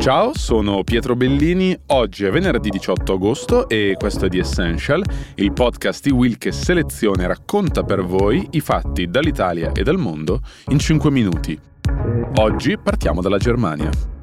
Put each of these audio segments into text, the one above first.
Ciao, sono Pietro Bellini, oggi è venerdì 18 agosto e questo è The Essential, il podcast di Will che seleziona e racconta per voi i fatti dall'Italia e dal mondo in 5 minuti. Oggi partiamo dalla Germania.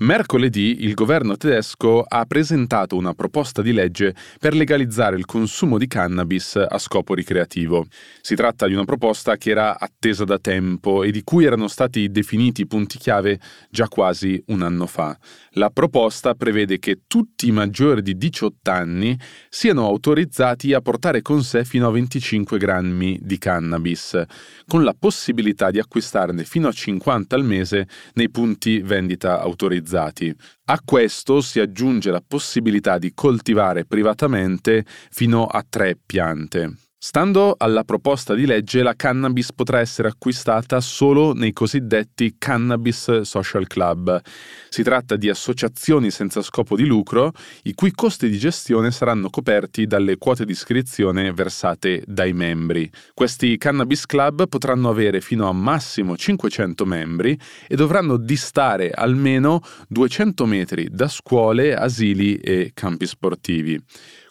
Mercoledì il governo tedesco ha presentato una proposta di legge per legalizzare il consumo di cannabis a scopo ricreativo. Si tratta di una proposta che era attesa da tempo e di cui erano stati definiti i punti chiave già quasi un anno fa. La proposta prevede che tutti i maggiori di 18 anni siano autorizzati a portare con sé fino a 25 grammi di cannabis, con la possibilità di acquistarne fino a 50 al mese nei punti vendita autorizzati autorizzati. A questo si aggiunge la possibilità di coltivare privatamente fino a tre piante. Stando alla proposta di legge, la cannabis potrà essere acquistata solo nei cosiddetti Cannabis Social Club. Si tratta di associazioni senza scopo di lucro, i cui costi di gestione saranno coperti dalle quote di iscrizione versate dai membri. Questi Cannabis Club potranno avere fino a massimo 500 membri e dovranno distare almeno 200 metri da scuole, asili e campi sportivi.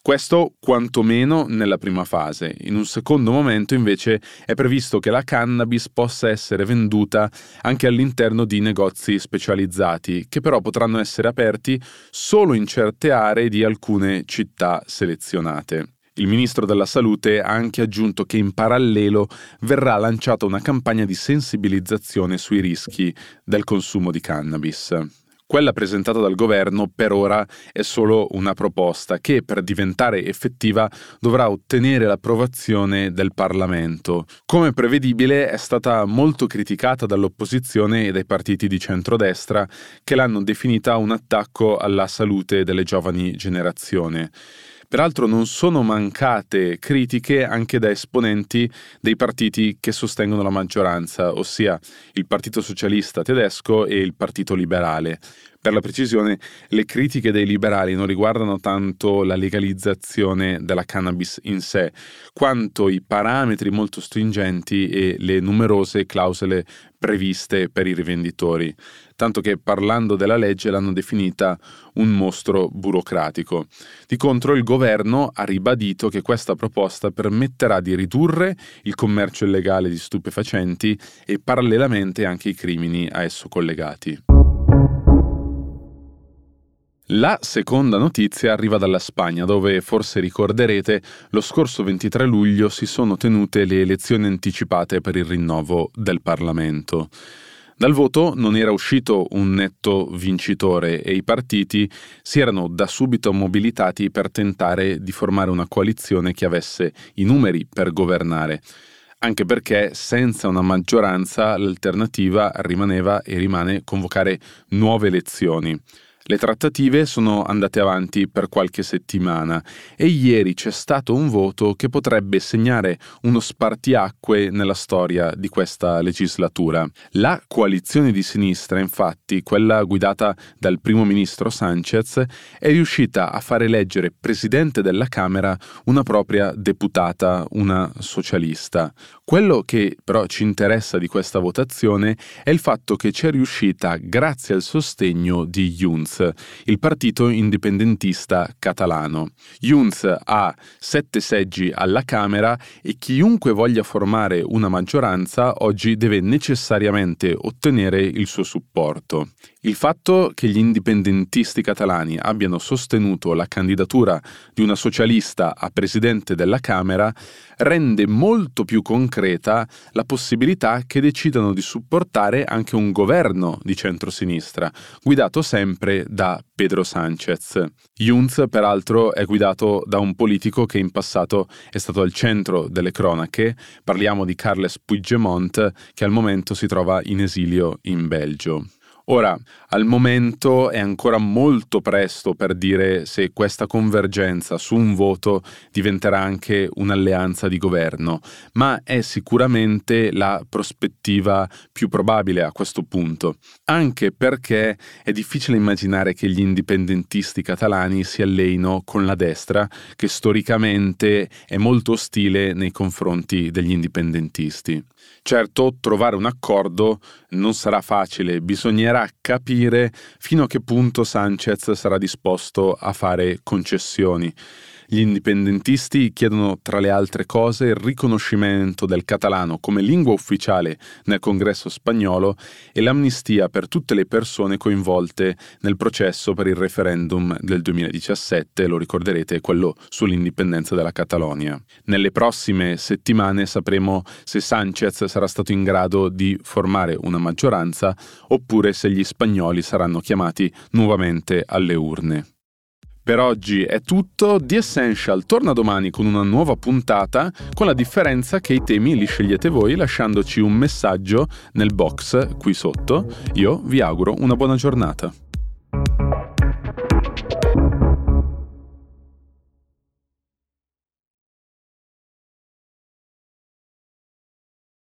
Questo quantomeno nella prima fase. In un secondo momento invece è previsto che la cannabis possa essere venduta anche all'interno di negozi specializzati, che però potranno essere aperti solo in certe aree di alcune città selezionate. Il ministro della Salute ha anche aggiunto che in parallelo verrà lanciata una campagna di sensibilizzazione sui rischi del consumo di cannabis. Quella presentata dal governo per ora è solo una proposta che per diventare effettiva dovrà ottenere l'approvazione del Parlamento. Come prevedibile è stata molto criticata dall'opposizione e dai partiti di centrodestra che l'hanno definita un attacco alla salute delle giovani generazioni. Peraltro non sono mancate critiche anche da esponenti dei partiti che sostengono la maggioranza, ossia il Partito Socialista tedesco e il Partito Liberale. Per la precisione, le critiche dei liberali non riguardano tanto la legalizzazione della cannabis in sé, quanto i parametri molto stringenti e le numerose clausole previste per i rivenditori, tanto che parlando della legge l'hanno definita un mostro burocratico. Di contro il governo ha ribadito che questa proposta permetterà di ridurre il commercio illegale di stupefacenti e parallelamente anche i crimini a esso collegati. La seconda notizia arriva dalla Spagna, dove forse ricorderete lo scorso 23 luglio si sono tenute le elezioni anticipate per il rinnovo del Parlamento. Dal voto non era uscito un netto vincitore e i partiti si erano da subito mobilitati per tentare di formare una coalizione che avesse i numeri per governare anche perché senza una maggioranza l'alternativa rimaneva e rimane convocare nuove elezioni. Le trattative sono andate avanti per qualche settimana e ieri c'è stato un voto che potrebbe segnare uno spartiacque nella storia di questa legislatura. La coalizione di sinistra, infatti, quella guidata dal primo ministro Sanchez, è riuscita a far eleggere presidente della Camera una propria deputata, una socialista. Quello che però ci interessa di questa votazione è il fatto che c'è riuscita grazie al sostegno di Il partito indipendentista catalano. Junts ha sette seggi alla Camera e chiunque voglia formare una maggioranza oggi deve necessariamente ottenere il suo supporto. Il fatto che gli indipendentisti catalani abbiano sostenuto la candidatura di una socialista a presidente della Camera rende molto più concreta la possibilità che decidano di supportare anche un governo di centrosinistra, guidato sempre da Pedro Sánchez. Junts, peraltro, è guidato da un politico che in passato è stato al centro delle cronache, parliamo di Carles Puigdemont, che al momento si trova in esilio in Belgio. Ora, al momento è ancora molto presto per dire se questa convergenza su un voto diventerà anche un'alleanza di governo, ma è sicuramente la prospettiva più probabile a questo punto, anche perché è difficile immaginare che gli indipendentisti catalani si alleino con la destra, che storicamente è molto ostile nei confronti degli indipendentisti. Certo, trovare un accordo non sarà facile, bisognerà capire fino a che punto Sanchez sarà disposto a fare concessioni. Gli indipendentisti chiedono tra le altre cose il riconoscimento del catalano come lingua ufficiale nel congresso spagnolo e l'amnistia per tutte le persone coinvolte nel processo per il referendum del 2017, lo ricorderete, quello sull'indipendenza della Catalogna. Nelle prossime settimane sapremo se Sanchez sarà stato in grado di formare una maggioranza oppure se gli spagnoli saranno chiamati nuovamente alle urne. Per oggi è tutto, The Essential torna domani con una nuova puntata, con la differenza che i temi li scegliete voi lasciandoci un messaggio nel box qui sotto. Io vi auguro una buona giornata.